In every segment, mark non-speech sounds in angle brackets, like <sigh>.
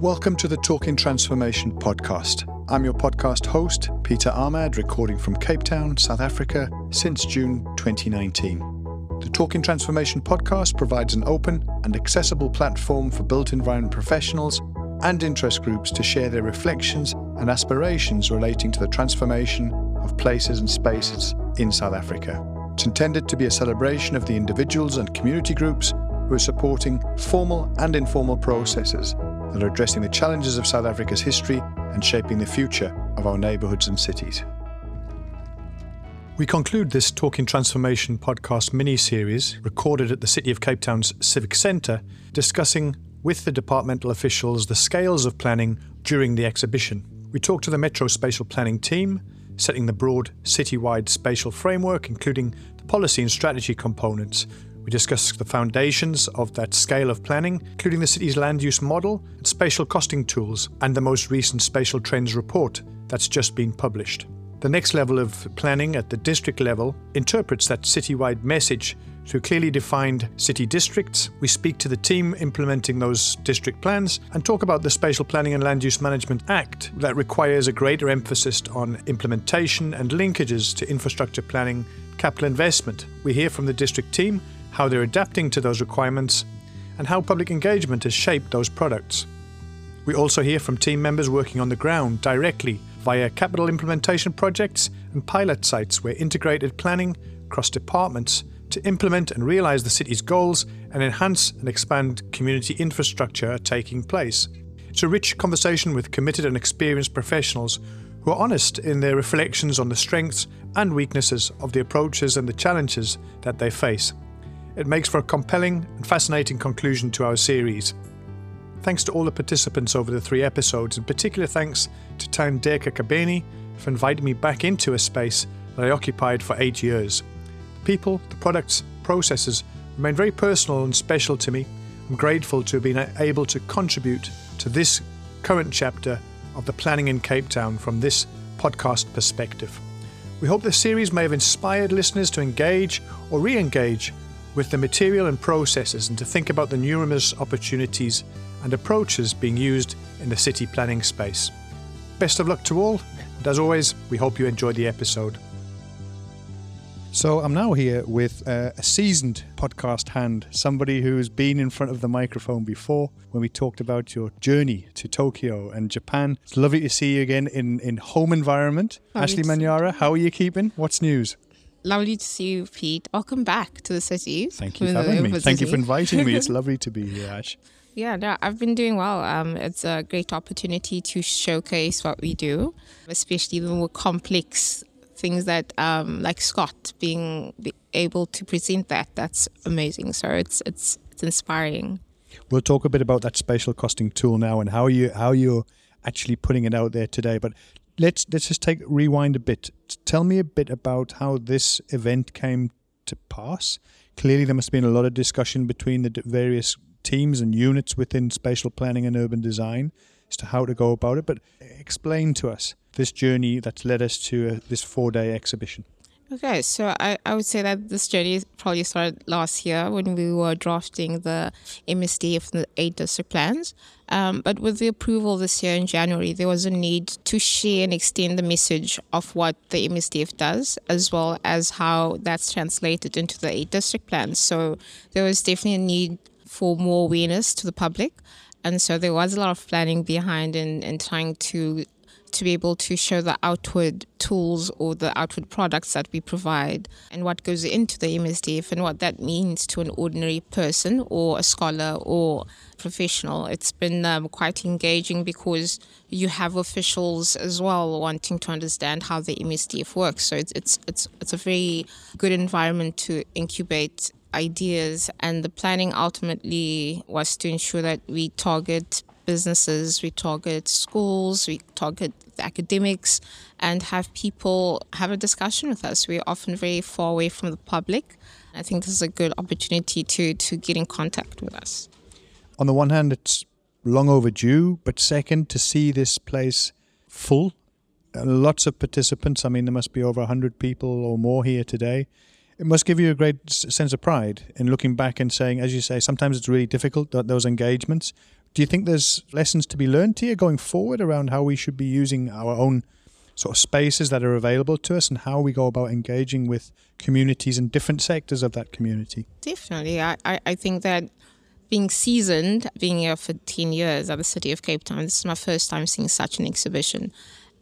Welcome to the Talking Transformation podcast. I'm your podcast host, Peter Ahmad, recording from Cape Town, South Africa since June 2019. The Talking Transformation podcast provides an open and accessible platform for built environment professionals and interest groups to share their reflections and aspirations relating to the transformation of places and spaces in South Africa. It's intended to be a celebration of the individuals and community groups who are supporting formal and informal processes that are addressing the challenges of South Africa's history and shaping the future of our neighbourhoods and cities. We conclude this Talking Transformation podcast mini series, recorded at the City of Cape Town's Civic Centre, discussing with the departmental officials the scales of planning during the exhibition. We talked to the Metro Spatial Planning team, setting the broad citywide spatial framework, including the policy and strategy components, we discuss the foundations of that scale of planning, including the city's land use model, spatial costing tools, and the most recent Spatial Trends report that's just been published. The next level of planning at the district level interprets that citywide message through clearly defined city districts. We speak to the team implementing those district plans and talk about the Spatial Planning and Land Use Management Act that requires a greater emphasis on implementation and linkages to infrastructure planning, capital investment. We hear from the district team how they're adapting to those requirements, and how public engagement has shaped those products. We also hear from team members working on the ground directly via capital implementation projects and pilot sites where integrated planning across departments to implement and realise the city's goals and enhance and expand community infrastructure are taking place. It's a rich conversation with committed and experienced professionals who are honest in their reflections on the strengths and weaknesses of the approaches and the challenges that they face. It makes for a compelling and fascinating conclusion to our series. Thanks to all the participants over the three episodes, and particular thanks to Thandeka Kabeni for inviting me back into a space that I occupied for eight years. The people, the products, processes remain very personal and special to me. I'm grateful to have been able to contribute to this current chapter of the planning in Cape Town from this podcast perspective. We hope this series may have inspired listeners to engage or re engage with the material and processes and to think about the numerous opportunities and approaches being used in the city planning space. Best of luck to all, and as always, we hope you enjoyed the episode. So, I'm now here with uh, a seasoned podcast hand, somebody who's been in front of the microphone before when we talked about your journey to Tokyo and Japan. It's lovely to see you again in, in home environment. Ashley Manyara, how are you keeping? What's news? Lovely to see you, Pete. Welcome back to the city. Thank you for having me. Thank you for inviting me. It's <laughs> lovely to be here, Ash. Yeah, no, I've been doing well. Um, it's a great opportunity to showcase what we do, especially the more complex things that, um, like Scott being able to present that. That's amazing. So it's it's it's inspiring. We'll talk a bit about that spatial costing tool now and how you how you're actually putting it out there today. But let's let's just take rewind a bit. Tell me a bit about how this event came to pass. Clearly, there must have been a lot of discussion between the various teams and units within spatial planning and urban design as to how to go about it. But explain to us this journey that's led us to uh, this four-day exhibition. Okay, so I, I would say that this journey probably started last year when we were drafting the MSDF the eight district plans. Um, but with the approval this year in January, there was a need to share and extend the message of what the MSDF does, as well as how that's translated into the eight district plans. So there was definitely a need for more awareness to the public. And so there was a lot of planning behind and, in trying to to be able to show the outward tools or the outward products that we provide and what goes into the MSDF and what that means to an ordinary person or a scholar or professional. It's been um, quite engaging because you have officials as well wanting to understand how the MSDF works. So it's it's it's it's a very good environment to incubate ideas and the planning ultimately was to ensure that we target businesses, we target schools, we target academics, and have people have a discussion with us. We're often very far away from the public. I think this is a good opportunity to to get in contact with us. On the one hand, it's long overdue, but second, to see this place full, uh, lots of participants. I mean, there must be over hundred people or more here today. it must give you a great sense of pride in looking back and saying, as you say, sometimes it's really difficult, th- those engagements. Do you think there's lessons to be learned here going forward around how we should be using our own sort of spaces that are available to us and how we go about engaging with communities and different sectors of that community? Definitely. I, I, think that being seasoned, being here for 10 years at the City of Cape Town, this is my first time seeing such an exhibition.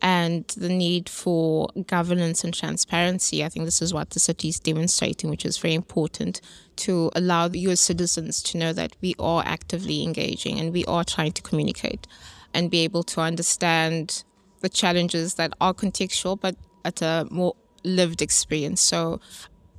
And the need for governance and transparency, I think this is what the city is demonstrating, which is very important to allow as citizens to know that we are actively engaging and we are trying to communicate and be able to understand the challenges that are contextual but at a more lived experience. So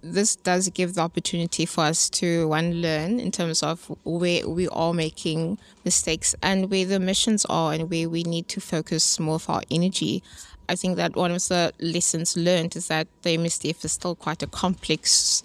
this does give the opportunity for us to one learn in terms of where we are making mistakes and where the missions are and where we need to focus more of our energy. I think that one of the lessons learned is that the MSDF is still quite a complex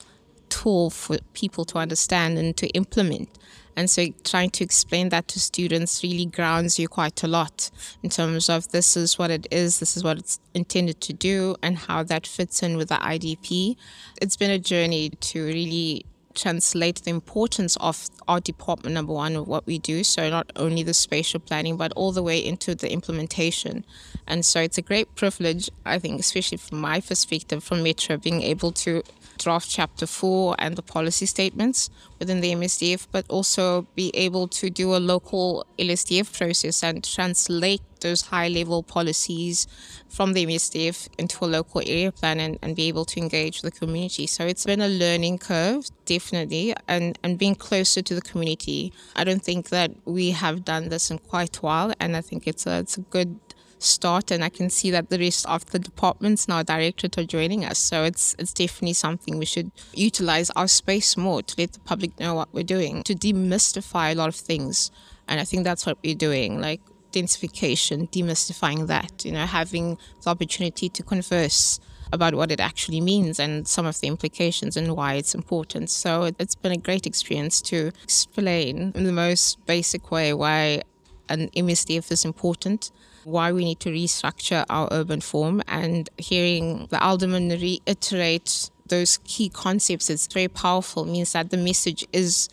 tool for people to understand and to implement. And so trying to explain that to students really grounds you quite a lot in terms of this is what it is, this is what it's intended to do, and how that fits in with the IDP. It's been a journey to really translate the importance of our department number one of what we do. So not only the spatial planning but all the way into the implementation. And so it's a great privilege i think especially from my perspective from metro being able to draft chapter four and the policy statements within the MSDF, but also be able to do a local LSDF process and translate those high level policies from the MSDF into a local area plan and, and be able to engage the community. So it's been a learning curve, definitely, and, and being closer to the community. I don't think that we have done this in quite a while, and I think it's a, it's a good start and I can see that the rest of the departments now directorate are joining us. So it's it's definitely something we should utilize our space more to let the public know what we're doing, to demystify a lot of things. And I think that's what we're doing, like densification, demystifying that, you know, having the opportunity to converse about what it actually means and some of the implications and why it's important. So it's been a great experience to explain in the most basic way why an MSDF is important why we need to restructure our urban form and hearing the alderman reiterate those key concepts it's very powerful it means that the message is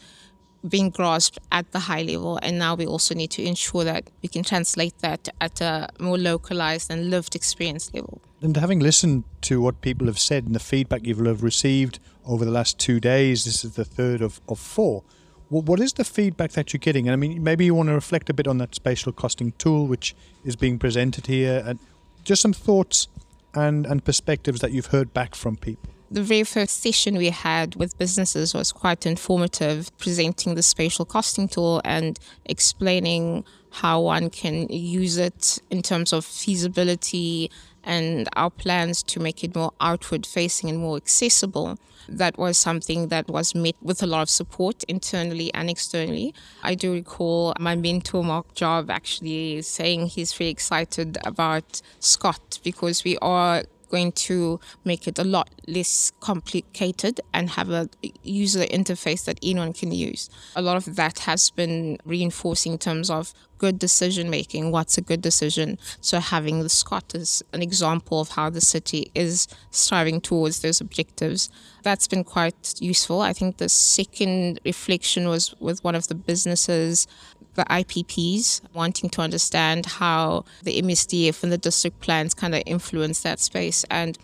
being grasped at the high level and now we also need to ensure that we can translate that at a more localized and lived experience level and having listened to what people have said and the feedback you've received over the last two days this is the third of, of four what is the feedback that you're getting? And I mean, maybe you want to reflect a bit on that spatial costing tool, which is being presented here, and just some thoughts and, and perspectives that you've heard back from people. The very first session we had with businesses was quite informative, presenting the spatial costing tool and explaining how one can use it in terms of feasibility and our plans to make it more outward facing and more accessible. That was something that was met with a lot of support internally and externally. I do recall my mentor, Mark Job, actually saying he's very excited about Scott because we are going to make it a lot less complicated and have a user interface that anyone can use. A lot of that has been reinforcing in terms of good decision making. What's a good decision? So having the Scott as an example of how the city is striving towards those objectives. That's been quite useful. I think the second reflection was with one of the businesses the IPPs, wanting to understand how the MSDF and the district plans kind of influence that space. And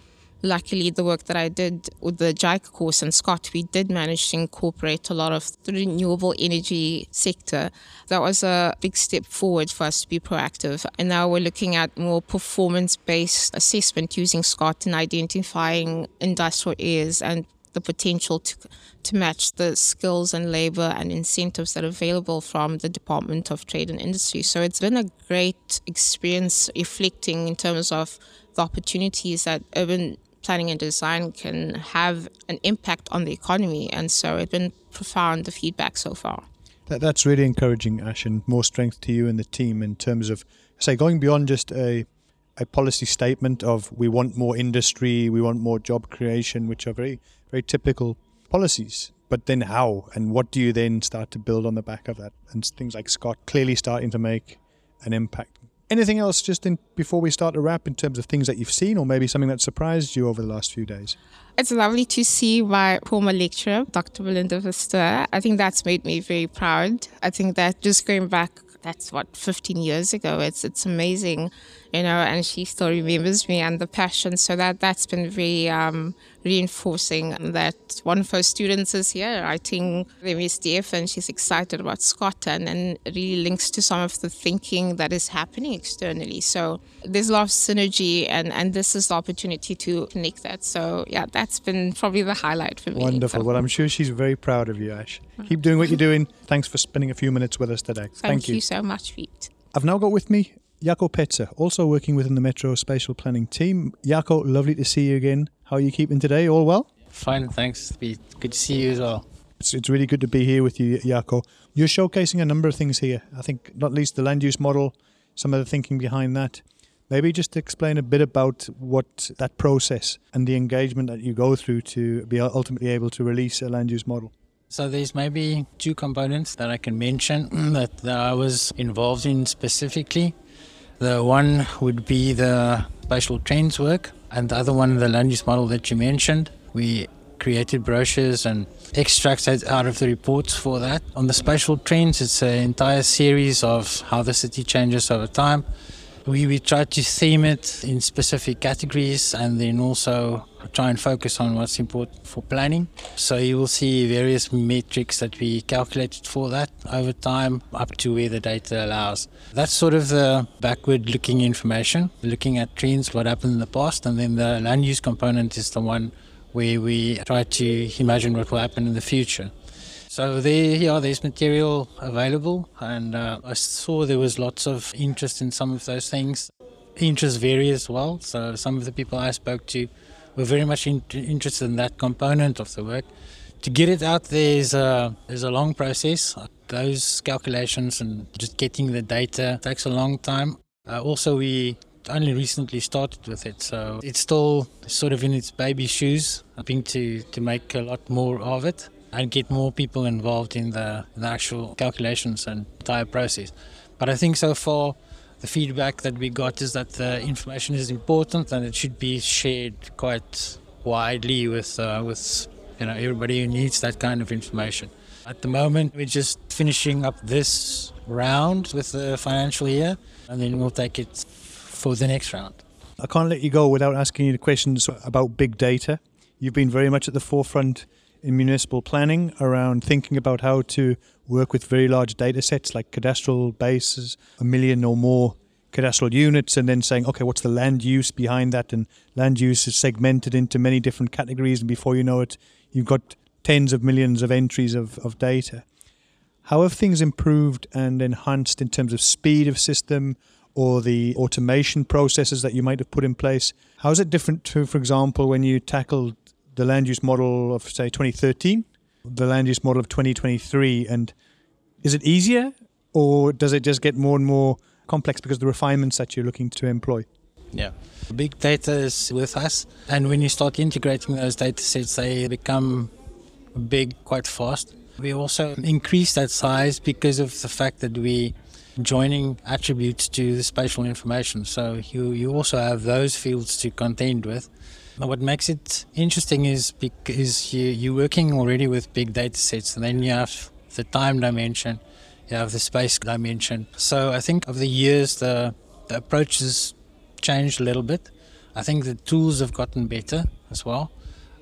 luckily, the work that I did with the JICA course and Scott, we did manage to incorporate a lot of the renewable energy sector. That was a big step forward for us to be proactive. And now we're looking at more performance based assessment using Scott and identifying industrial areas and the potential to to match the skills and labor and incentives that are available from the Department of Trade and Industry. So it's been a great experience reflecting in terms of the opportunities that urban planning and design can have an impact on the economy. And so it's been profound, the feedback so far. That, that's really encouraging, Ash, and more strength to you and the team in terms of, say, going beyond just a a policy statement of we want more industry, we want more job creation, which are very very typical policies. But then how and what do you then start to build on the back of that? And things like Scott clearly starting to make an impact Anything else just in before we start to wrap in terms of things that you've seen or maybe something that surprised you over the last few days? It's lovely to see my former lecturer, Dr. Belinda Verster. I think that's made me very proud. I think that just going back that's what 15 years ago it's it's amazing you know and she still remembers me and the passion. So that that's been very um, reinforcing that one of her students is here writing the MSDF and she's excited about Scotland and really links to some of the thinking that is happening externally. So there's a lot of synergy and and this is the opportunity to connect that. So yeah that's been probably the highlight for me. Wonderful. So. well I'm sure she's very proud of you Ash. Keep doing what you're doing. Thanks for spending a few minutes with us today. Thank, thank you. you so much Pete. I've now got with me Jaco Petzer, also working within the Metro Spatial Planning team. Jaco, lovely to see you again. How are you keeping today? All well? Fine, thanks. Good to see you as well. It's, it's really good to be here with you, Jaco. You're showcasing a number of things here. I think not least the land use model, some of the thinking behind that. Maybe just explain a bit about what that process and the engagement that you go through to be ultimately able to release a land use model. So there's maybe two components that I can mention <clears throat> that, that I was involved in specifically. The one would be the spatial trends work, and the other one, the land use model that you mentioned. We created brochures and extracts out of the reports for that. On the spatial trends, it's an entire series of how the city changes over time we, we try to theme it in specific categories and then also try and focus on what's important for planning. So you will see various metrics that we calculated for that over time up to where the data allows. That's sort of the backward looking information, looking at trends, what happened in the past, and then the land use component is the one where we try to imagine what will happen in the future. So there, yeah, there's material available, and uh, I saw there was lots of interest in some of those things. Interests vary as well. So some of the people I spoke to were very much in, interested in that component of the work. To get it out there is a, a long process. Those calculations and just getting the data takes a long time. Uh, also, we only recently started with it, so it's still sort of in its baby shoes, hoping to, to make a lot more of it and get more people involved in the, the actual calculations and entire process. But I think so far, the feedback that we got is that the information is important and it should be shared quite widely with uh, with you know everybody who needs that kind of information. At the moment, we're just finishing up this round with the financial year, and then we'll take it for the next round. I can't let you go without asking you the questions about big data. You've been very much at the forefront in municipal planning around thinking about how to work with very large data sets like cadastral bases, a million or more cadastral units, and then saying, okay, what's the land use behind that? And land use is segmented into many different categories, and before you know it, you've got tens of millions of entries of, of data. How have things improved and enhanced in terms of speed of system or the automation processes that you might have put in place? How is it different to, for example, when you tackled the land use model of say 2013, the land use model of 2023, and is it easier or does it just get more and more complex because the refinements that you're looking to employ? Yeah. Big data is with us, and when you start integrating those data sets, they become big quite fast. We also increase that size because of the fact that we joining attributes to the spatial information. So you, you also have those fields to contend with. What makes it interesting is because you, you're working already with big data sets, and then you have the time dimension, you have the space dimension. So I think over the years, the, the approach has changed a little bit. I think the tools have gotten better as well.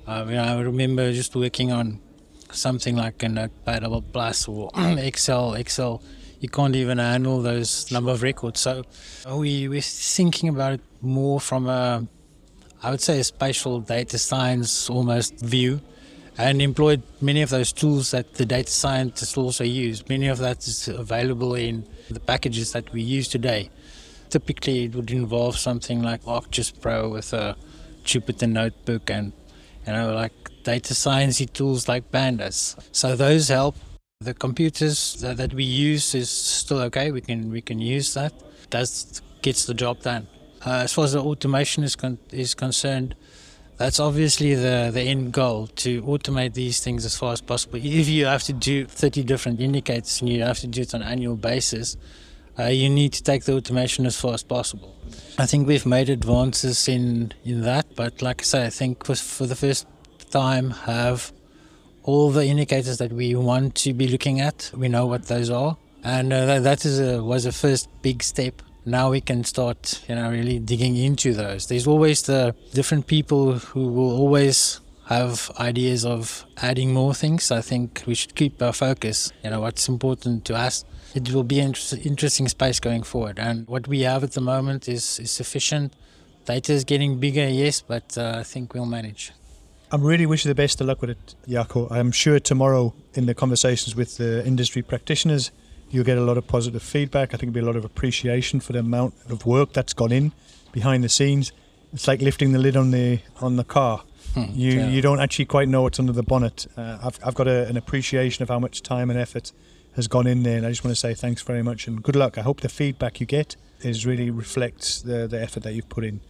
Uh, you know, I remember just working on something like a Notepad Plus or <clears throat> Excel. Excel, you can't even handle those number of records. So we, we're thinking about it more from a I would say a spatial data science almost view and employed many of those tools that the data scientists also use. Many of that is available in the packages that we use today. Typically, it would involve something like ArcGIS Pro with a Jupyter notebook and you know like data sciencey tools like pandas. So those help. The computers that, that we use is still okay. We can we can use that. That gets the job done. Uh, as far as the automation is con- is concerned, that's obviously the, the end goal to automate these things as far as possible. If you have to do 30 different indicators and you have to do it on an annual basis, uh, you need to take the automation as far as possible. I think we've made advances in, in that, but like I say, I think for the first time have all the indicators that we want to be looking at. We know what those are, and uh, that is a, was a first big step. Now we can start, you know, really digging into those. There's always the different people who will always have ideas of adding more things. I think we should keep our focus. You know, what's important to us. It will be an interesting space going forward, and what we have at the moment is, is sufficient. Data is getting bigger, yes, but uh, I think we'll manage. I'm really wishing the best of luck with it, Jaco. I'm sure tomorrow in the conversations with the industry practitioners, you'll get a lot of positive feedback. I think there'll be a lot of appreciation for the amount of work that's gone in behind the scenes. It's like lifting the lid on the on the car. Hmm, you yeah. you don't actually quite know what's under the bonnet. Uh, I've I've got a, an appreciation of how much time and effort has gone in there, and I just want to say thanks very much and good luck. I hope the feedback you get is really reflects the the effort that you've put in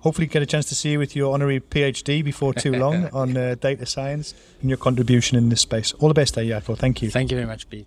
hopefully get a chance to see you with your honorary PhD before too long <laughs> on uh, data science and your contribution in this space. All the best Jaco. Thank you. Thank you very much, Pete.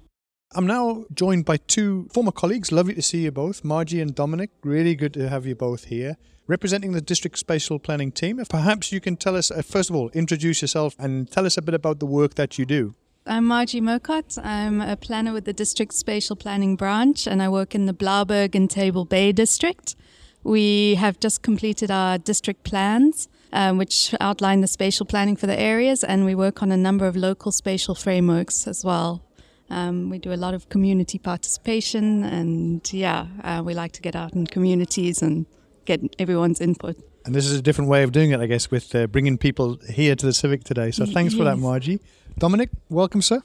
I'm now joined by two former colleagues. Lovely to see you both, Margie and Dominic. Really good to have you both here. Representing the district spatial planning team, perhaps you can tell us, uh, first of all, introduce yourself and tell us a bit about the work that you do. I'm Margie Mokot. I'm a planner with the district spatial planning branch, and I work in the Blaauwberg and Table Bay district. We have just completed our district plans, um, which outline the spatial planning for the areas, and we work on a number of local spatial frameworks as well. Um, we do a lot of community participation, and yeah, uh, we like to get out in communities and get everyone's input. And this is a different way of doing it, I guess, with uh, bringing people here to the Civic today. So thanks yes. for that, Margie. Dominic, welcome, sir.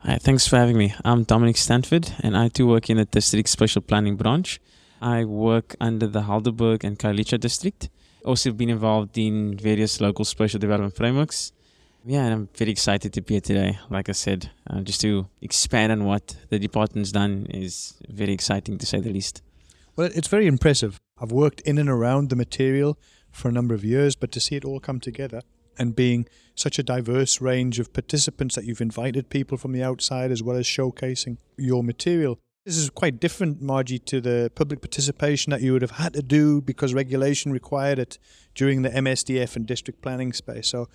Hi, thanks for having me. I'm Dominic Stanford, and I do work in the district spatial planning branch. I work under the Helderberg and Khayelitsha district. Also been involved in various local spatial development frameworks. Yeah, I'm very excited to be here today. Like I said, uh, just to expand on what the department's done is very exciting to say the least. Well, it's very impressive. I've worked in and around the material for a number of years, but to see it all come together and being such a diverse range of participants that you've invited people from the outside as well as showcasing your material this is quite different, Margie, to the public participation that you would have had to do because regulation required it during the MSDF and district planning space. So,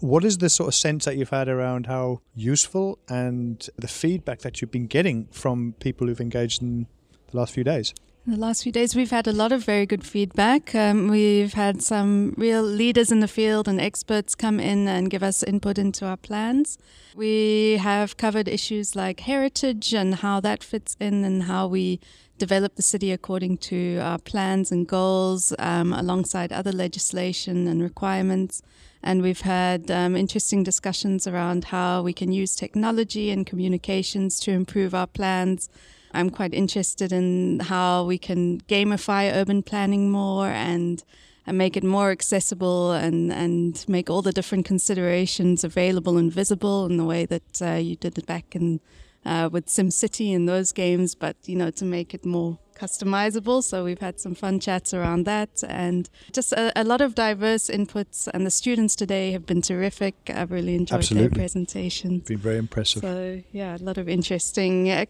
what is the sort of sense that you've had around how useful and the feedback that you've been getting from people who've engaged in the last few days? In the last few days, we've had a lot of very good feedback. Um, we've had some real leaders in the field and experts come in and give us input into our plans. We have covered issues like heritage and how that fits in and how we develop the city according to our plans and goals um, alongside other legislation and requirements. And we've had um, interesting discussions around how we can use technology and communications to improve our plans. I'm quite interested in how we can gamify urban planning more and and make it more accessible and, and make all the different considerations available and visible in the way that uh, you did it back in uh, with SimCity and those games, but you know to make it more customizable. So we've had some fun chats around that and just a, a lot of diverse inputs. And the students today have been terrific. I've really enjoyed Absolutely. their presentations. Been very impressive. So yeah, a lot of interesting. Uh,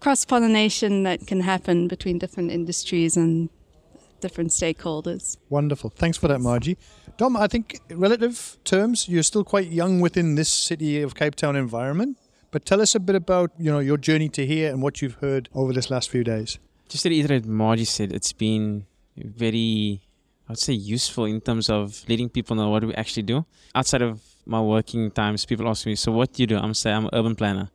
cross pollination that can happen between different industries and different stakeholders. Wonderful. Thanks for that, Margie. Dom, I think relative terms, you're still quite young within this city of Cape Town environment. But tell us a bit about you know your journey to here and what you've heard over this last few days. Just to reiterate, Margie said it's been very, I would say, useful in terms of letting people know what we actually do. Outside of my working times, people ask me, "So what do you do?" I'm saying I'm an urban planner.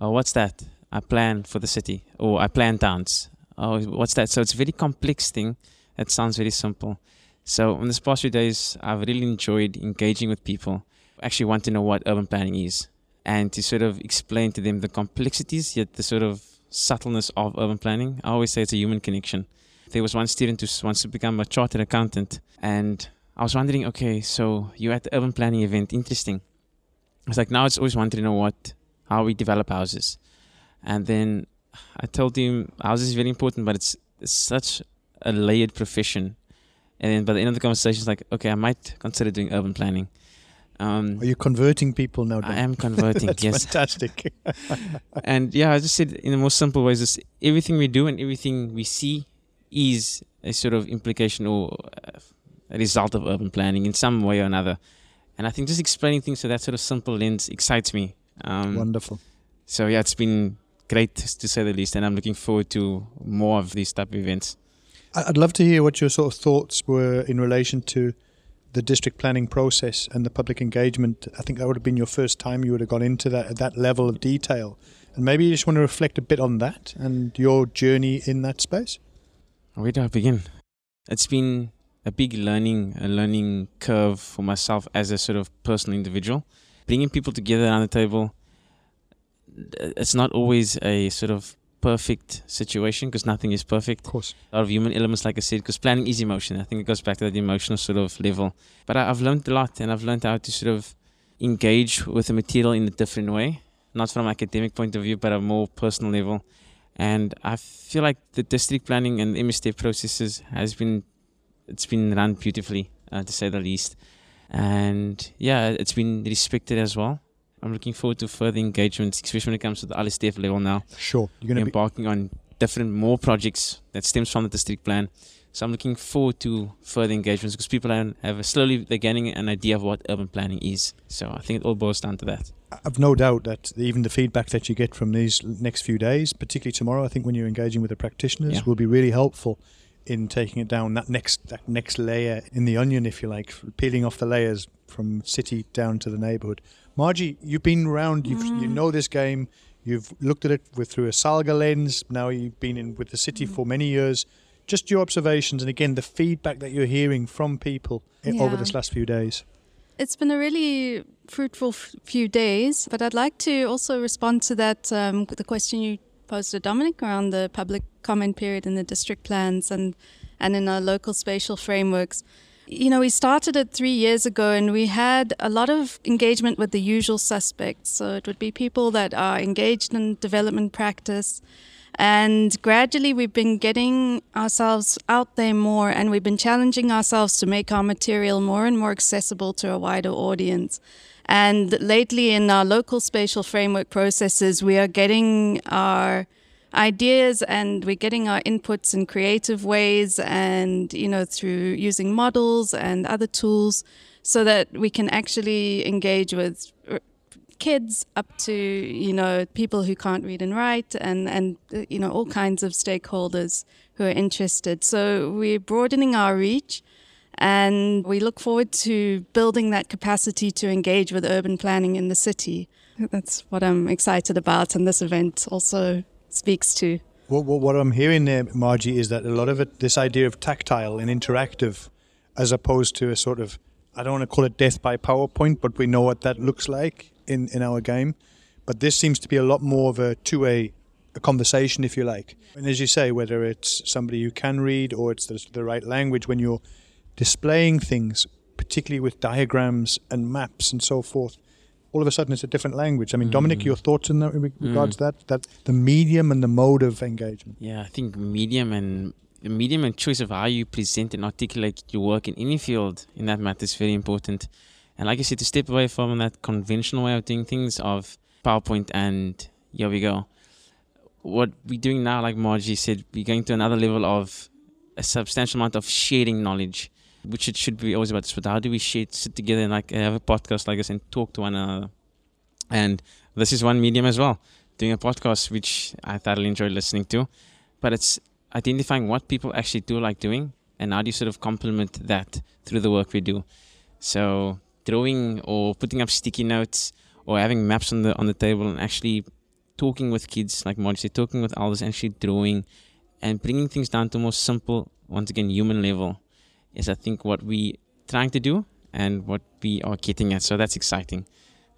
Oh, what's that? I plan for the city or I plan towns. Oh, what's that? So it's a very complex thing. It sounds very simple. So in this past few days, I've really enjoyed engaging with people actually want to know what urban planning is and to sort of explain to them the complexities yet the sort of subtleness of urban planning. I always say it's a human connection. There was one student who wants to become a chartered accountant and I was wondering, okay, so you're at the urban planning event, interesting. I was like, now it's always wanting to know what, how we develop houses. And then I told him houses is very important, but it's, it's such a layered profession. And then by the end of the conversation, it's like, okay, I might consider doing urban planning. Um, Are you converting people now? I am converting, <laughs> That's yes. fantastic. <laughs> and yeah, I just said in the most simple ways, is everything we do and everything we see is a sort of implication or uh, a result of urban planning in some way or another. And I think just explaining things to that sort of simple lens excites me. Um, Wonderful. so yeah, it's been great to say the least, and I'm looking forward to more of these type of events. I'd love to hear what your sort of thoughts were in relation to the district planning process and the public engagement. I think that would have been your first time you would have gone into that at that level of detail. And maybe you just want to reflect a bit on that and your journey in that space. Where do I begin? It's been a big learning, a learning curve for myself as a sort of personal individual. Bringing people together around the table, it's not always a sort of perfect situation because nothing is perfect. Of course. A lot of human elements, like I said, because planning is emotion. I think it goes back to that emotional sort of level. But I, I've learned a lot and I've learned how to sort of engage with the material in a different way, not from an academic point of view, but a more personal level. And I feel like the district planning and MSDF processes has been, it's been run beautifully, uh, to say the least. And yeah, it's been respected as well. I'm looking forward to further engagements, especially when it comes to the LSDF level now Sure. You're going to be. embarking on different more projects that stems from the district plan. So I'm looking forward to further engagements because people are, have slowly they're getting an idea of what urban planning is. So I think it all boils down to that. I've no doubt that even the feedback that you get from these next few days, particularly tomorrow, I think when you're engaging with the practitioners, Yeah. will be really helpful in taking it down that next that next layer in the onion, if you like, peeling off the layers from city down to the neighbourhood. Margie, you've been around, you've, you know this game, you've looked at it with through a Salga lens. Now you've been in with the city for many years. Just your observations and again the feedback that you're hearing from people i- over this last few days. It's been a really fruitful f- few days, but I'd like to also respond to that um, the question you posed to Dominic around the public comment period in the district plans and and in our local spatial frameworks. You know, we started it three years ago and we had a lot of engagement with the usual suspects. So it would be people that are engaged in development practice. And gradually, we've been getting ourselves out there more and we've been challenging ourselves to make our material more and more accessible to a wider audience. And lately, in our local spatial framework processes, we are getting our ideas and we're getting our inputs in creative ways and, you know, through using models and other tools so that we can actually engage with uh, kids up to you know people who can't read and write and and uh, you know all kinds of stakeholders who are interested. So we're broadening our reach and we look forward to building that capacity to engage with urban planning in the city. That's what i'm excited about and this event also speaks to What, what, what I'm hearing there, Margie, is that a lot of it, this idea of tactile and interactive, as opposed to a sort of, I don't want to call it death by PowerPoint, but we know what that looks like in, in our game. But this seems to be a lot more of a two-way a conversation, if you like. And as you say, whether it's somebody who can read or it's the, the right language, when you're displaying things, particularly with diagrams and maps and so forth, all of a sudden it's a different language. I mean, Dominic, mm. your thoughts in that in mm. regards to that? That the medium and the mode of engagement. Yeah, I think medium and the medium and choice of how you present and articulate your work in any field in that matter is very important. And like I said, to step away from that conventional way of doing things of PowerPoint and here we go. What we're doing now, like Margie said, we're going to another level of a substantial amount of sharing knowledge, which it should be always about. This, but how do we sit together and like have a podcast like this and talk to one another? And this is one medium as well, doing a podcast, which I thoroughly enjoy listening to. But it's identifying what people actually do like doing and how do you sort of complement that through the work we do. So drawing or putting up sticky notes or having maps on the on the table and actually talking with kids, like Margie said, talking with elders, actually drawing and bringing things down to a more simple, once again, human level is I think what we trying to do and what we are getting at. So that's exciting.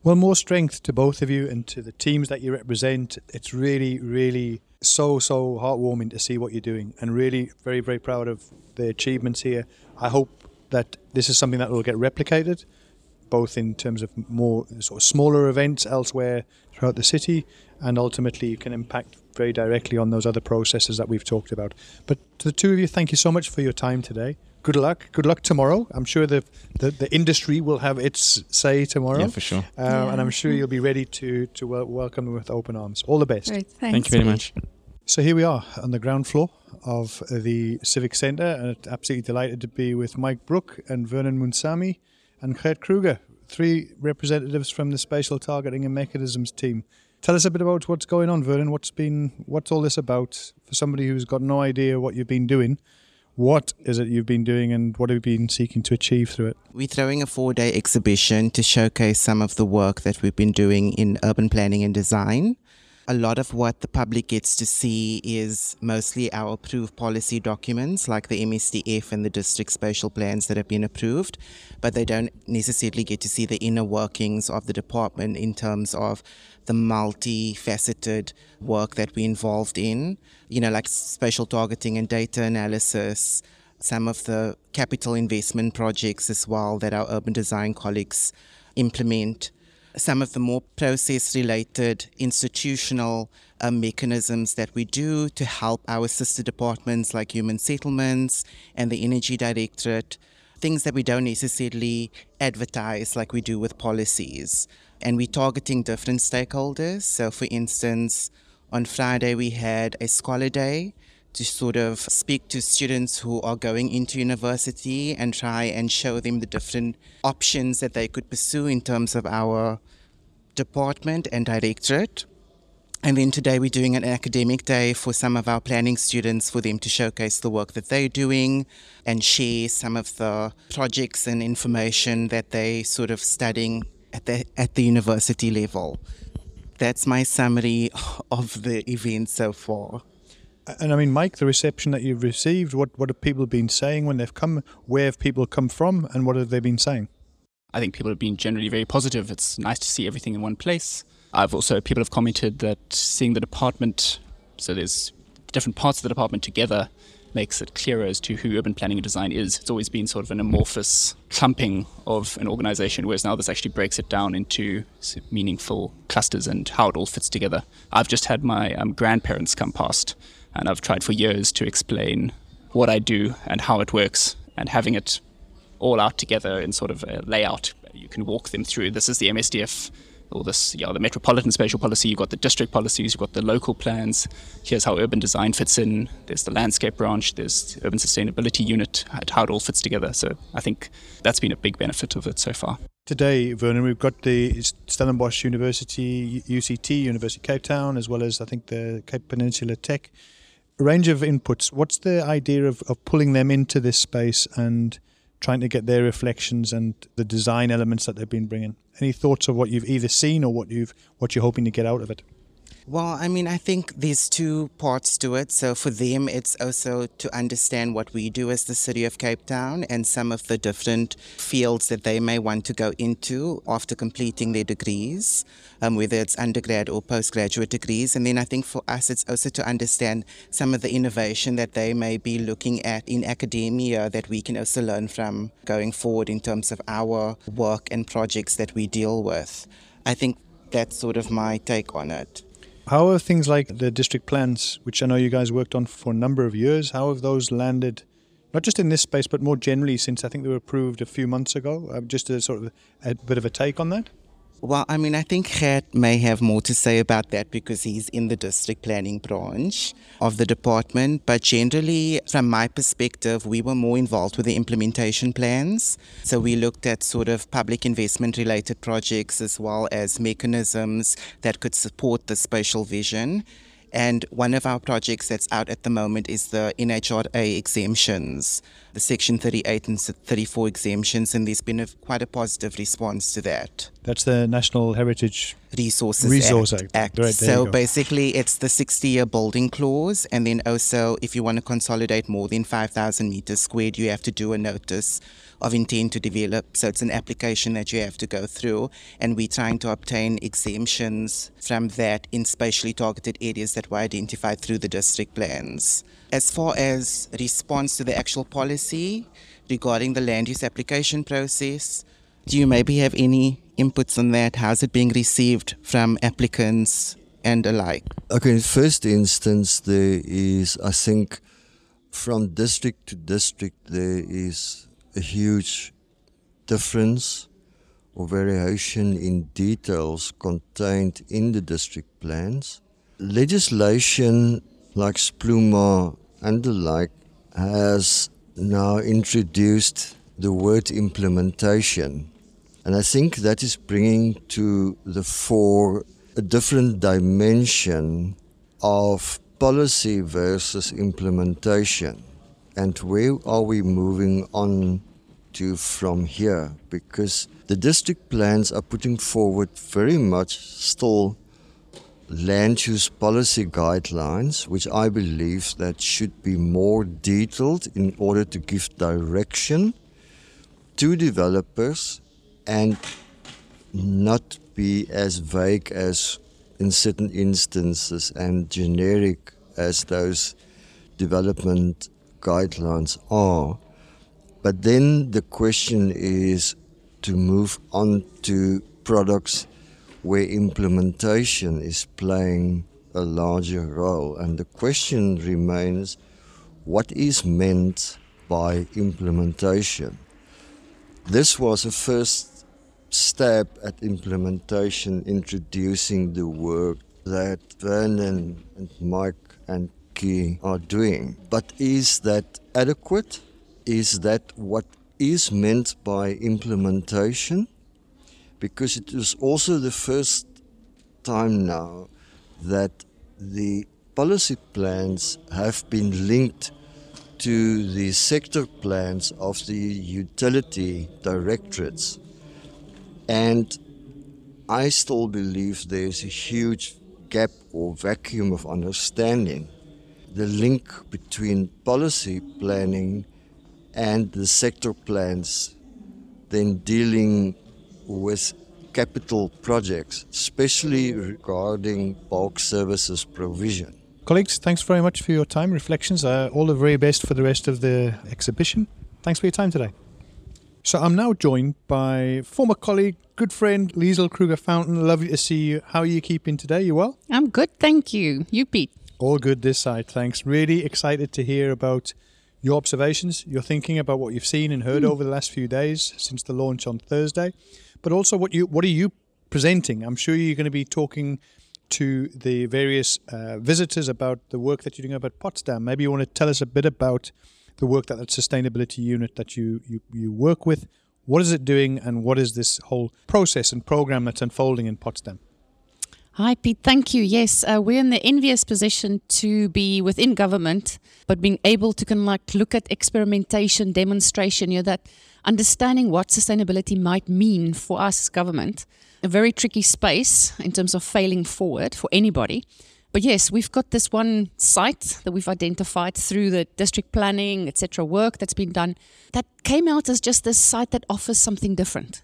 Well, more strength to both of you and to the teams that you represent. It's really, really so, so heartwarming to see what you're doing and really very, very proud of the achievements here. I hope that this is something that will get replicated, both in terms of more sort of smaller events elsewhere throughout the city and ultimately you can impact very directly on those other processes that we've talked about. But to the two of you, thank you so much for your time today. Good luck. Good luck tomorrow. I'm sure the, the, the industry will have its say tomorrow. Yeah, for sure. Uh, And I'm sure you'll be ready to, to wel- welcome them with open arms. All the best. Great, thanks. Thank you very much. So here we are on the ground floor of the Civic Centre, and absolutely delighted to be with Mike Brook and Vernon Munsami and Gert Kruger, three representatives from the Spatial Targeting and Mechanisms team. Tell us a bit about what's going on, Vernon. What's been, what's all this about for somebody who's got no idea what you've been doing? What is it you've been doing, and what have you been seeking to achieve through it? We're throwing a four day exhibition to showcase some of the work that we've been doing in urban planning and design. A lot of what the public gets to see is mostly our approved policy documents, like the MSDF and the district spatial plans that have been approved, but they don't necessarily get to see the inner workings of the department in terms of the multifaceted work that we're involved in, you know, like spatial targeting and data analysis, some of the capital investment projects as well that our urban design colleagues implement, some of the more process related institutional uh, mechanisms that we do to help our sister departments like human settlements and the energy directorate, things that we don't necessarily advertise like we do with policies. And we're targeting different stakeholders. So, for instance, on Friday we had a scholar day to sort of speak to students who are going into university and try and show them the different options that they could pursue in terms of our department and directorate. And then today we're doing an academic day for some of our planning students for them to showcase the work that they're doing and share some of the projects and information that they sort of studying at the at the university level. That's my summary of the event so far. And I mean, Mike, the reception that you've received, what, what have people been saying when they've come? Where have people come from, and what have they been saying? I think people have been generally very positive. It's nice to see everything in one place. I've also, people have commented that seeing the department, so there's different parts of the department together, makes it clearer as to who urban planning and design is. It's always been sort of an amorphous clumping of an organization, whereas now this actually breaks it down into meaningful clusters and how it all fits together. I've just had my um, grandparents come past, and I've tried for years to explain what I do and how it works, and having it all out together in sort of a layout. You can walk them through. This is the MSDF, or this, yeah, the metropolitan spatial policy. You've got the district policies. You've got the local plans. Here's how urban design fits in. There's the landscape branch. There's the urban sustainability unit. How it all fits together. So I think that's been a big benefit of it so far. Today, Vernon, we've got the Stellenbosch University, UCT, University Cape Town, as well as I think the Cape Peninsula Tech. A range of inputs. What's the idea of, of pulling them into this space and trying to get their reflections and the design elements that they've been bringing? Any thoughts of what you've either seen or what you've what you're hoping to get out of it? Well, I mean, I think there's two parts to it. So for them, it's also to understand what we do as the City of Cape Town and some of the different fields that they may want to go into after completing their degrees, um, whether it's undergrad or postgraduate degrees. And then I think for us, it's also to understand some of the innovation that they may be looking at in academia that we can also learn from going forward in terms of our work and projects that we deal with. I think that's sort of my take on it. How are things like the district plans, which I know you guys worked on for a number of years, how have those landed, not just in this space, but more generally since I think they were approved a few months ago? Uh, just a sort of a bit of a take on that? Well, I mean, I think Gert may have more to say about that because he's in the district planning branch of the department. But generally, from my perspective, we were more involved with the implementation plans. So we looked at sort of public investment related projects as well as mechanisms that could support the spatial vision. And one of our projects that's out at the moment is the NHRA exemptions, the Section 38 and 34 exemptions, and there's been a, quite a positive response to that. That's the National Heritage Resources Resource Act. Act. Act. Right, so basically, it's the 60 year building clause, and then also if you want to consolidate more than 5,000 meters squared, you have to do a notice of intent to develop. So it's an application that you have to go through, and we're trying to obtain exemptions from that in spatially targeted areas that were identified through the district plans. As far as response to the actual policy regarding the land use application process, do you maybe have any inputs on that? How's it being received from applicants and alike? Okay, in first instance, there is, I think, from district to district, there is a huge difference or variation in details contained in the district plans. Legislation like SPLUMA and the like has now introduced the word implementation. And I think that is bringing to the fore a different dimension of policy versus implementation. And where are we moving on to from here? Because the district plans are putting forward very much still land use policy guidelines, which I believe that should be more detailed in order to give direction to developers and not be as vague as in certain instances and generic as those development guidelines are. But then the question is to move on to products where implementation is playing a larger role. And the question remains what is meant by implementation? This was a first step at implementation, introducing the work that Vernon and Mike and Key are doing. But is that adequate? Is that what is meant by implementation? Because it is also the first time now that the policy plans have been linked to the sector plans of the utility directorates. And I still believe there's a huge gap or vacuum of understanding. The link between policy planning and the sector plans, then dealing with capital projects, especially regarding bulk services provision. Colleagues, thanks very much for your time, reflections. Uh, all the very best for the rest of the exhibition. Thanks for your time today. So I'm now joined by former colleague, good friend, Liesl Kruger Fountain. Lovely to see you. How are you keeping today? You well? I'm good, thank you. You, Pete? All good this side, thanks. Really excited to hear about your observations, your thinking about what you've seen and heard mm. over the last few days since the launch on Thursday, but also what you what are you presenting? I'm sure you're going to be talking to the various uh, visitors about the work that you're doing about Potsdam. Maybe you want to tell us a bit about the work that that sustainability unit that you, you, you work with. What is it doing, and what is this whole process and program that's unfolding in Potsdam? Hi, Pete. Thank you. Yes, uh, we're in the envious position to be within government, but being able to kind of like look at experimentation, demonstration, you know, that understanding what sustainability might mean for us as government a very tricky space in terms of failing forward for anybody. But yes, we've got this one site that we've identified through the district planning, etc., work that's been done that came out as just this site that offers something different,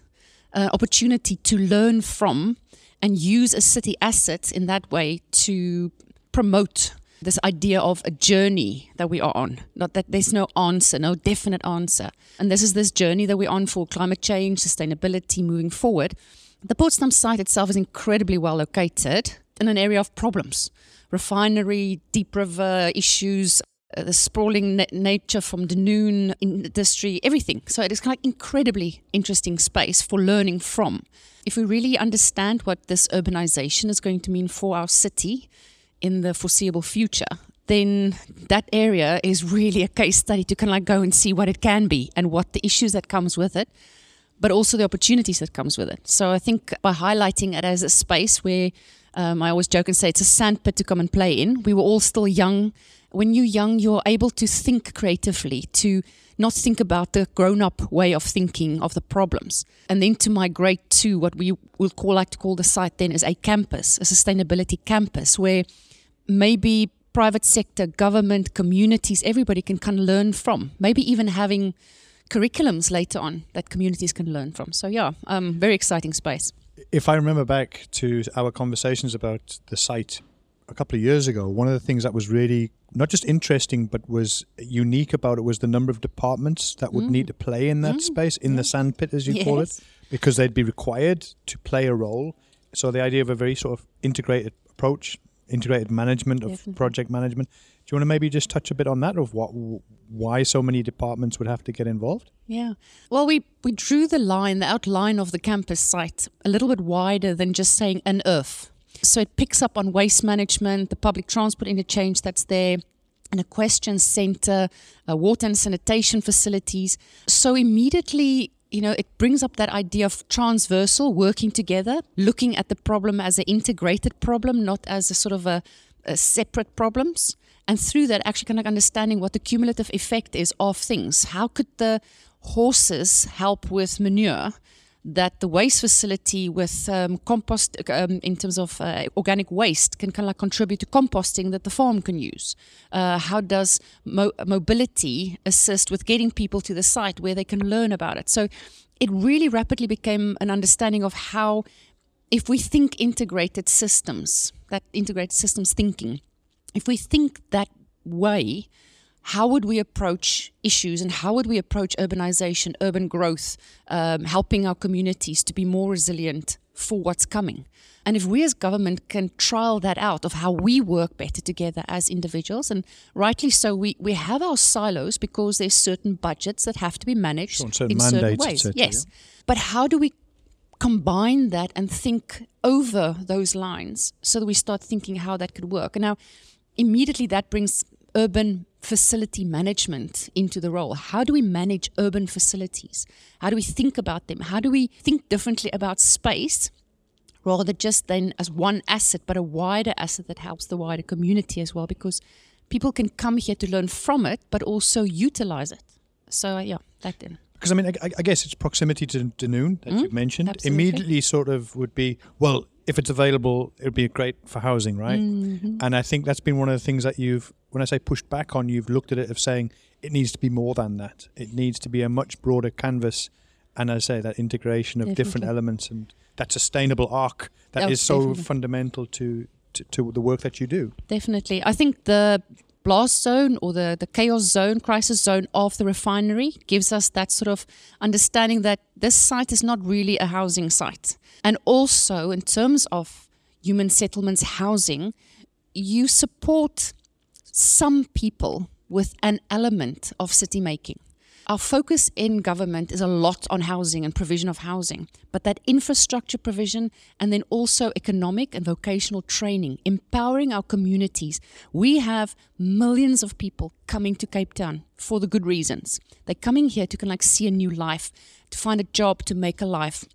uh, opportunity to learn from and use a city asset in that way to promote this idea of a journey that we are on. Not that there's no answer, no definite answer. And this is this journey that we're on for climate change, sustainability moving forward. The Potsdam site itself is incredibly well located in an area of problems refinery, Diep River issues, uh, the sprawling na- nature from Dunoon industry, everything. So it is kind of incredibly interesting space for learning from. If we really understand what this urbanization is going to mean for our city in the foreseeable future, then that area is really a case study to kind of like go and see what it can be and what the issues that comes with it but also the opportunities that comes with it. So I think by highlighting it as a space where um, I always joke and say it's a sandpit to come and play in. We were all still young. When you're young, you're able to think creatively, to not think about the grown up way of thinking of the problems. And then to migrate to what we will call, like to call the site then as a campus, a sustainability campus, where maybe private sector, government, communities, everybody can kind of learn from. Maybe even having curriculums later on that communities can learn from. So yeah, um, very exciting space. If I remember back to our conversations about the site a couple of years ago, one of the things that was really not just interesting but was unique about it was the number of departments that would mm. need to play in that mm. space in yeah. the sandpit, as you yes. call it, because they'd be required to play a role. So the idea of a very sort of integrated approach integrated management of Definitely. project management. Do you want to maybe just touch a bit on that of what why so many departments would have to get involved? Yeah. Well, we, we drew the line, the outline of the campus site a little bit wider than just saying an earth. So it picks up on waste management, the public transport interchange that's there, an equestrian center, uh, water and sanitation facilities. So immediately, you know, it brings up that idea of transversal working together, looking at the problem as an integrated problem, not as a sort of a, a separate problems. And through that, actually kind of understanding what the cumulative effect is of things. How could the horses help with manure? That the waste facility with um, compost um, in terms of uh, organic waste can kind of like contribute to composting that the farm can use. Uh, how does mo- mobility assist with getting people to the site where they can learn about it? So it really rapidly became an understanding of how, if we think integrated systems, that integrated systems thinking, if we think that way, how would we approach issues and how would we approach urbanization, urban growth, um, helping our communities to be more resilient for what's coming? And if we as government can trial that out of how we work better together as individuals, and rightly so, we, we have our silos because there's certain budgets that have to be managed Sure, certain in certain ways. cetera, yes. But how do we combine that and think over those lines so that we start thinking how that could work? And now, immediately that brings urban facility management into the role. How do we manage urban facilities? How do we think about them? How do we think differently about space rather just then as one asset, but a wider asset that helps the wider community as well? Because people can come here to learn from it, but also utilize it. So, uh, yeah, that then. Because I mean, I, I guess it's proximity to Dunoon that you've mentioned. Mm, absolutely. Immediately, sort of would be well, if it's available, it would be great for housing, right? Mm-hmm. And I think that's been one of the things that you've, when I say pushed back on, you've looked at it of saying it needs to be more than that. It needs to be a much broader canvas, and as I say, that integration of different elements and that sustainable arc that Oh, is so definitely. fundamental to, to to the work that you do. Definitely. I think the blast zone or the, the chaos zone, crisis zone of the refinery gives us that sort of understanding that this site is not really a housing site. And also, in terms of human settlements housing, you support some people with an element of city making. Our focus in government is a lot on housing and provision of housing, but that infrastructure provision and then also economic and vocational training, empowering our communities. We have millions of people coming to Cape Town for the good reasons. They're coming here to kind of like see a new life, to find a job, to make a life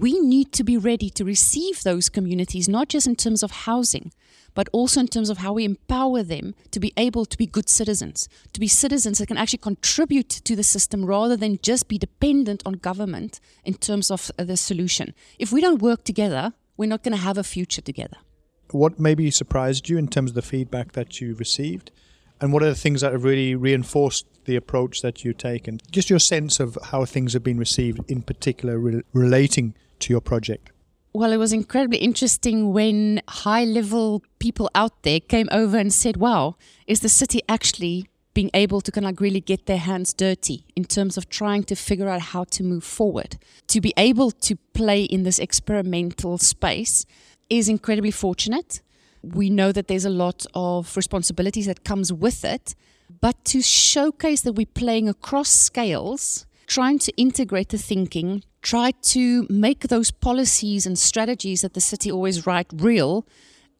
we need to be ready to receive those communities, not just in terms of housing, but also in terms of how we empower them to be able to be good citizens, to be citizens that can actually contribute to the system rather than just be dependent on government in terms of uh, the solution. If we don't work together, we're not going to have a future together. What maybe surprised you in terms of the feedback that you received? And what are the things that have really reinforced the approach that you take? And just your sense of how things have been received, in particular, re- relating to your project. Well, it was incredibly interesting when high level people out there came over and said, wow, is the city actually being able to kind of really get their hands dirty in terms of trying to figure out how to move forward? To be able to play in this experimental space is incredibly fortunate. We know that there's a lot of responsibilities that comes with it, but to showcase that we're playing across scales, trying to integrate the thinking, try to make those policies and strategies that the city always write real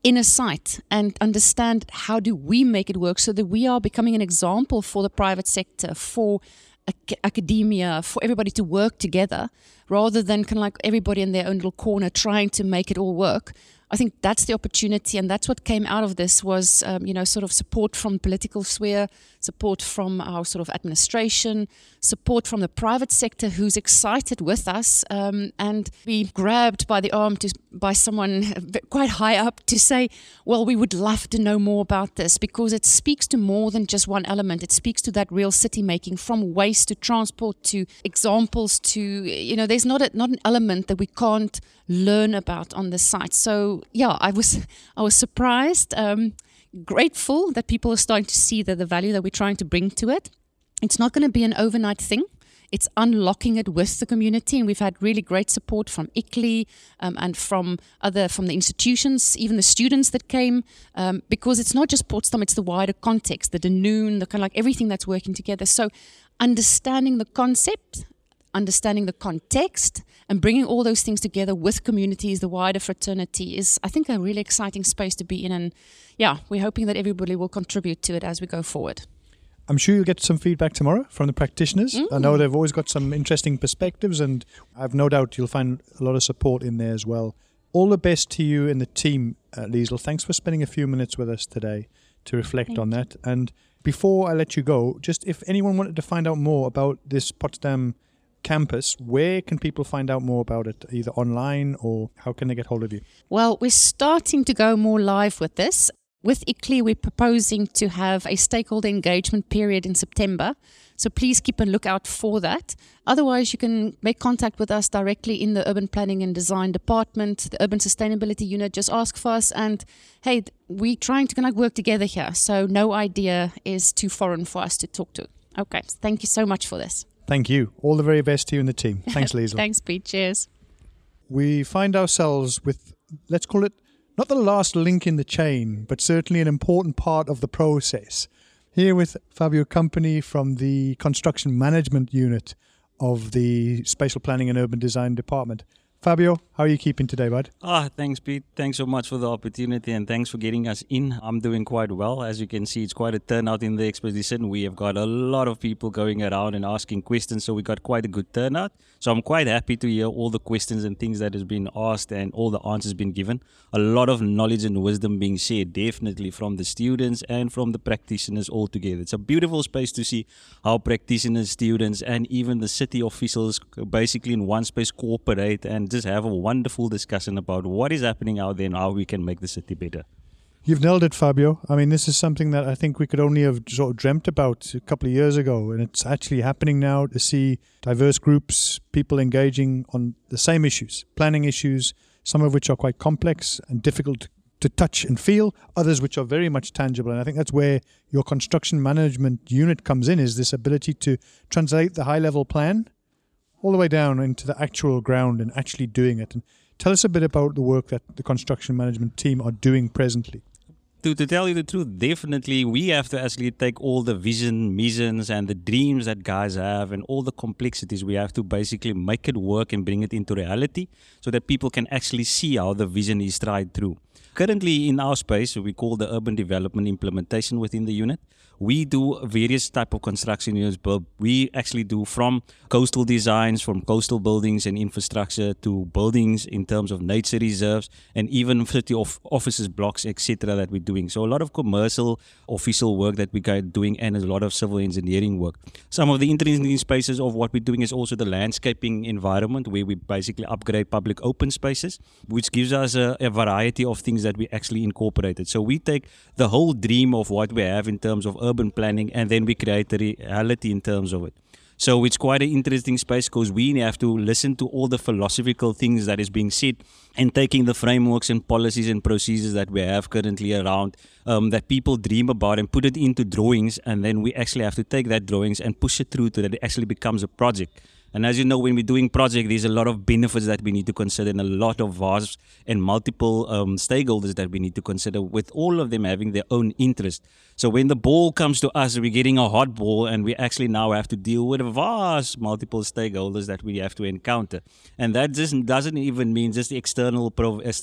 in a site and understand how do we make it work so that we are becoming an example for the private sector, for ac- academia, for everybody to work together rather than kind of like everybody in their own little corner trying to make it all work. I think that's the opportunity, and that's what came out of this was, um, you know, sort of support from political sphere, support from our sort of administration, support from the private sector who's excited with us, um, and be grabbed by the arm to, by someone quite high up to say, well, we would love to know more about this because it speaks to more than just one element. It speaks to that real city making, from waste to transport to examples to, you know, there's not a, not an element that we can't learn about on the site. So yeah, I was <laughs> I was surprised, um, grateful that people are starting to see the, the value that we're trying to bring to it. It's not going to be an overnight thing. It's unlocking it with the community, and we've had really great support from ICLEI um, and from other from the institutions, even the students that came, um, because it's not just Potsdam; it's the wider context, the Dunoon, the kind of like everything that's working together. So, understanding the concept understanding the context and bringing all those things together with communities, the wider fraternity is, I think, a really exciting space to be in. And yeah, we're hoping that everybody will contribute to it as we go forward. I'm sure you'll get some feedback tomorrow from the practitioners. Mm. I know they've always got some interesting perspectives, and I've no doubt you'll find a lot of support in there as well. All the best to you and the team, uh, Liesl. Thanks for spending a few minutes with us today to reflect Thank on that. And before I let you go, just if anyone wanted to find out more about this Potsdam campus, where can people find out more about it, either online or how can they get hold of you? Well, we're starting to go more live with this. With ICLEI, we're proposing to have a stakeholder engagement period in September. So please keep a lookout for that. Otherwise, you can make contact with us directly in the Urban Planning and Design Department, the Urban Sustainability Unit. Just ask for us. And hey, we're trying to kind of work together here. So no idea is too foreign for us to talk to. Okay. Thank you so much for this. Thank you. All the very best to you and the team. Thanks, <laughs> Liesl. Thanks, Pete. Cheers. We find ourselves with, let's call it, not the last link in the chain, but certainly an important part of the process. Here with Fabio Company from the Construction Management Unit of the Spatial Planning and Urban Design Department. Fabio, how are you keeping today, bud? Ah, thanks, Pete. Thanks so much for the opportunity and thanks for getting us in. I'm doing quite well. As you can see, it's quite a turnout in the exposition. We have got a lot of people going around and asking questions, so we got quite a good turnout. So I'm quite happy to hear all the questions and things that has been asked and all the answers been given. A lot of knowledge and wisdom being shared, definitely from the students and from the practitioners all together. It's a beautiful space to see how practitioners, students, and even the city officials basically in one space cooperate and just have a wonderful discussion about what is happening out there and how we can make the city better. You've nailed it, Fabio. I mean, this is something that I think we could only have sort of dreamt about a couple of years ago, and it's actually happening now to see diverse groups, people engaging on the same issues, planning issues, some of which are quite complex and difficult to touch and feel, others which are very much tangible. And I think that's where your construction management unit comes in, is this ability to translate the high level plan all the way down into the actual ground and actually doing it. And tell us a bit about the work that the construction management team are doing presently. To, to tell you the truth, definitely we have to actually take all the vision, missions, and the dreams that guys have, and all the complexities. We have to basically make it work and bring it into reality, so that people can actually see how the vision is tried through. Currently, in our space, we call the urban development implementation within the unit. We do various type of construction units but we actually do from coastal designs from coastal buildings and infrastructure to buildings in terms of nature reserves and even <laughs> city of offices blocks etc that we're doing. So a lot of commercial official work that we are doing and a lot of civil engineering work. Some of the interesting spaces of what we're doing is also the landscaping environment where we basically upgrade public open spaces which gives us a, a variety of things that we actually incorporated so we take the whole dream of what we have in terms of urban planning and then we create the reality in terms of it. So it's quite an interesting space because we have to listen to all the philosophical things that is being said and taking the frameworks and policies and procedures that we have currently around um, that people dream about and put it into drawings and then we actually have to take that drawings and push it through to that it actually becomes a project. And as you know, when we're doing project, there's a lot of benefits that we need to consider and a lot of vast and multiple um, stakeholders that we need to consider with all of them having their own interest. So when the ball comes to us, we're getting a hot ball and we actually now have to deal with a vast multiple stakeholders that we have to encounter. And that just doesn't even mean just external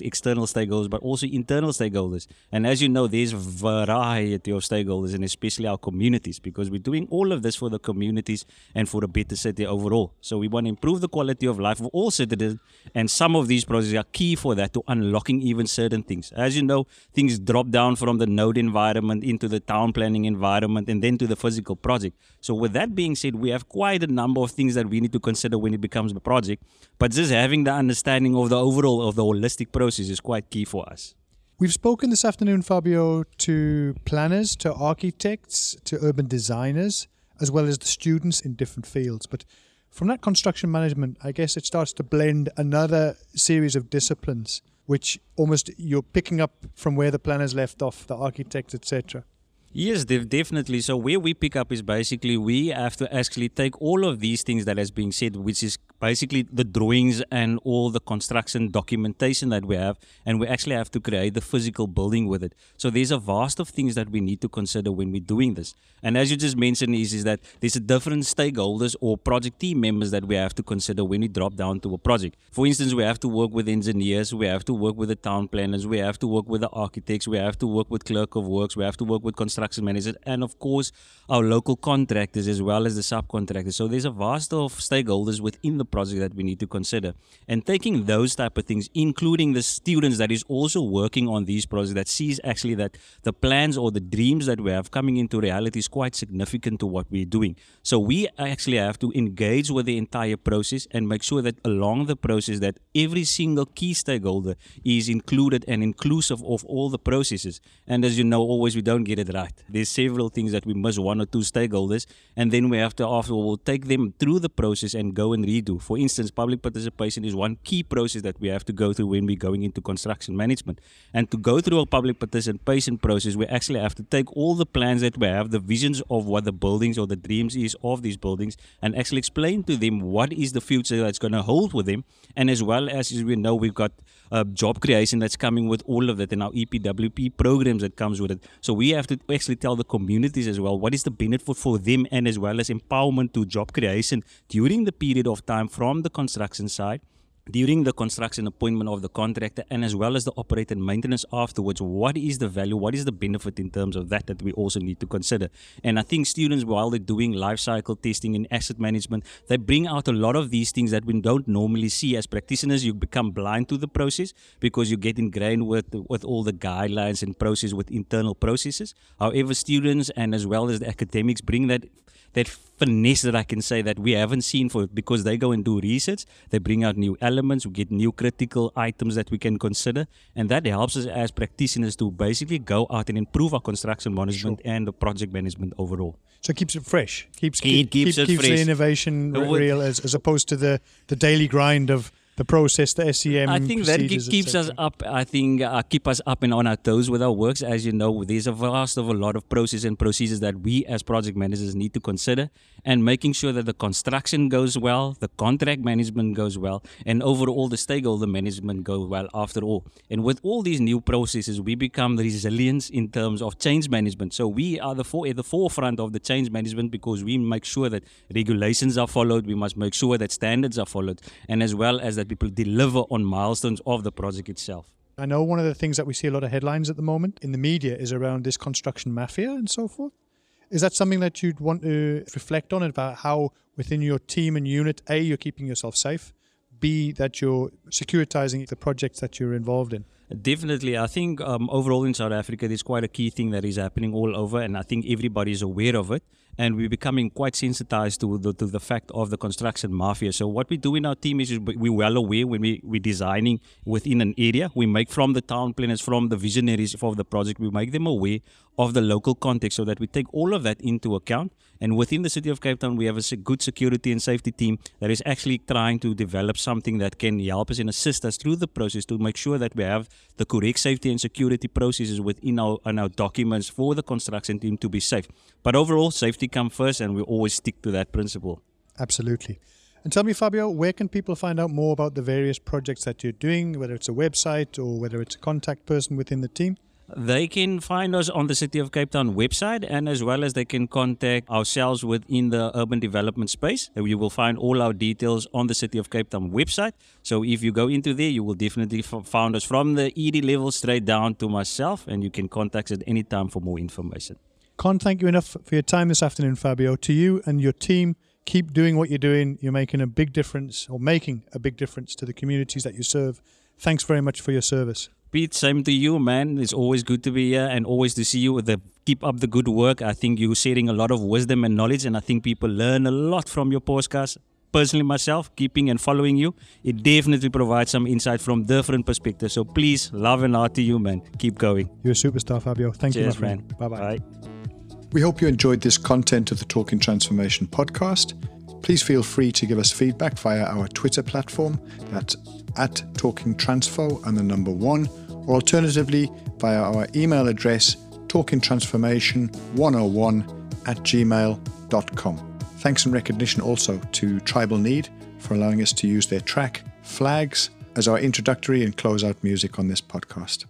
external stakeholders, but also internal stakeholders. And as you know, there's variety of stakeholders and especially our communities because we're doing all of this for the communities and for a better city overall. So we want to improve the quality of life of all citizens, and some of these processes are key for that to unlocking even certain things. As you know, things drop down from the node environment into the town planning environment and then to the physical project. So with that being said, we have quite a number of things that we need to consider when it becomes a project. But just having the understanding of the overall of the holistic process is quite key for us. We've spoken this afternoon, Fabio, to planners, to architects, to urban designers, as well as the students in different fields. But from that construction management, I guess it starts to blend another series of disciplines, which almost you're picking up from where the planners left off, the architects, etc. Yes, def- definitely. So where we pick up is basically we have to actually take all of these things that has been said, which is basically the drawings and all the construction documentation that we have, and we actually have to create the physical building with it. So there's a vast of things that we need to consider when we're doing this. And as you just mentioned, is is that there's a different stakeholders or project team members that we have to consider when we drop down to a project. For instance, we have to work with engineers, we have to work with the town planners, we have to work with the architects, we have to work with clerk of works, we have to work with construction managers, and of course our local contractors as well as the subcontractors. So there's a vast of stakeholders within the project that we need to consider. And taking those type of things, including the students that is also working on these projects, that sees actually that the plans or the dreams that we have coming into reality is quite significant to what we're doing. So we actually have to engage with the entire process and make sure that along the process that every single key stakeholder is included and inclusive of all the processes. And as you know, always we don't get it right. There's several things that we miss one or two stakeholders, and then we have to after we'll take them through the process and go and redo. For instance, public participation is one key process that we have to go through when we're going into construction management. And to go through a public participation process, we actually have to take all the plans that we have, the visions of what the buildings or the dreams is of these buildings, and actually explain to them what is the future that's going to hold with them. And as well as, as we know, we've got uh, job creation that's coming with all of that and our EPWP programs that comes with it. So we have to actually tell the communities as well what is the benefit for them and as well as empowerment to job creation during the period of time from the construction side during the construction appointment of the contractor and as well as the operator maintenance afterwards what is the value what is the benefit in terms of that that we also need to consider? And i think students while they're doing life cycle testing and asset management they bring out a lot of these things that we don't normally see. As practitioners you become blind to the process because you get ingrained with with all the guidelines and process with internal processes. However students and as well as the academics bring that that finesse that I can say that we haven't seen for because they go and do research, they bring out new elements, we get new critical items that we can consider, and that helps us as practitioners to basically go out and improve our construction management sure. and the project management overall. So it keeps it fresh, keeps it keeps, keeps, it keeps the innovation real as, as opposed to the the daily grind of the process, the SEM. I think that keeps us up. I think uh, keep us up and on our toes with our works. As you know, there's a vast of a lot of processes and procedures that we as project managers need to consider, and making sure that the construction goes well, the contract management goes well, and overall the stakeholder management goes well. After all, and with all these new processes, we become the resilient in terms of change management. So we are the for, at the forefront of the change management because we make sure that regulations are followed. We must make sure that standards are followed, and as well as that people deliver on milestones of the project itself. I know one of the things that we see a lot of headlines at the moment in the media is around this construction mafia and so forth. Is that something that you'd want to reflect on about how within your team and unit, A, you're keeping yourself safe, B, that you're securitizing the projects that you're involved in? Definitely. I think um, overall in South Africa, there's quite a key thing that is happening all over, and I think everybody is aware of it. And we're becoming quite sensitized to the, to the fact of the construction mafia. So, what we do in our team is we're well aware when we, we're designing within an area, we make from the town planners, from the visionaries of the project, we make them aware of the local context so that we take all of that into account. And within the city of Cape Town, we have a good security and safety team that is actually trying to develop something that can help us and assist us through the process to make sure that we have the correct safety and security processes within our, our documents for the construction team to be safe. But overall, safety comes first, and we always stick to that principle. Absolutely. And tell me, Fabio, where can people find out more about the various projects that you're doing, whether it's a website or whether it's a contact person within the team? They can find us on the City of Cape Town website and as well as they can contact ourselves within the urban development space. You will find all our details on the City of Cape Town website. So if you go into there, you will definitely find us from the ED level straight down to myself and you can contact us at any time for more information. Can't thank you enough for your time this afternoon, Fabio. To you and your team, keep doing what you're doing. You're making a big difference or making a big difference to the communities that you serve. Thanks very much for your service. Pete, same to you, man. It's always good to be here and always to see you. With the keep up the good work. I think you're sharing a lot of wisdom and knowledge, and I think people learn a lot from your podcast. Personally, myself, keeping and following you, it definitely provides some insight from different perspectives. So please, love and art to you, man. Keep going. You're a superstar, Fabio. Thank Cheers, you, my man. Bye-bye. Bye. We hope you enjoyed this content of the Talking Transformation podcast. Please feel free to give us feedback via our Twitter platform. That's at Talking Transfo and the number one or alternatively via our email address talkingtransformation101 at gmail.com. Thanks and recognition also to Tribal Need for allowing us to use their track Flags as our introductory and closeout music on this podcast.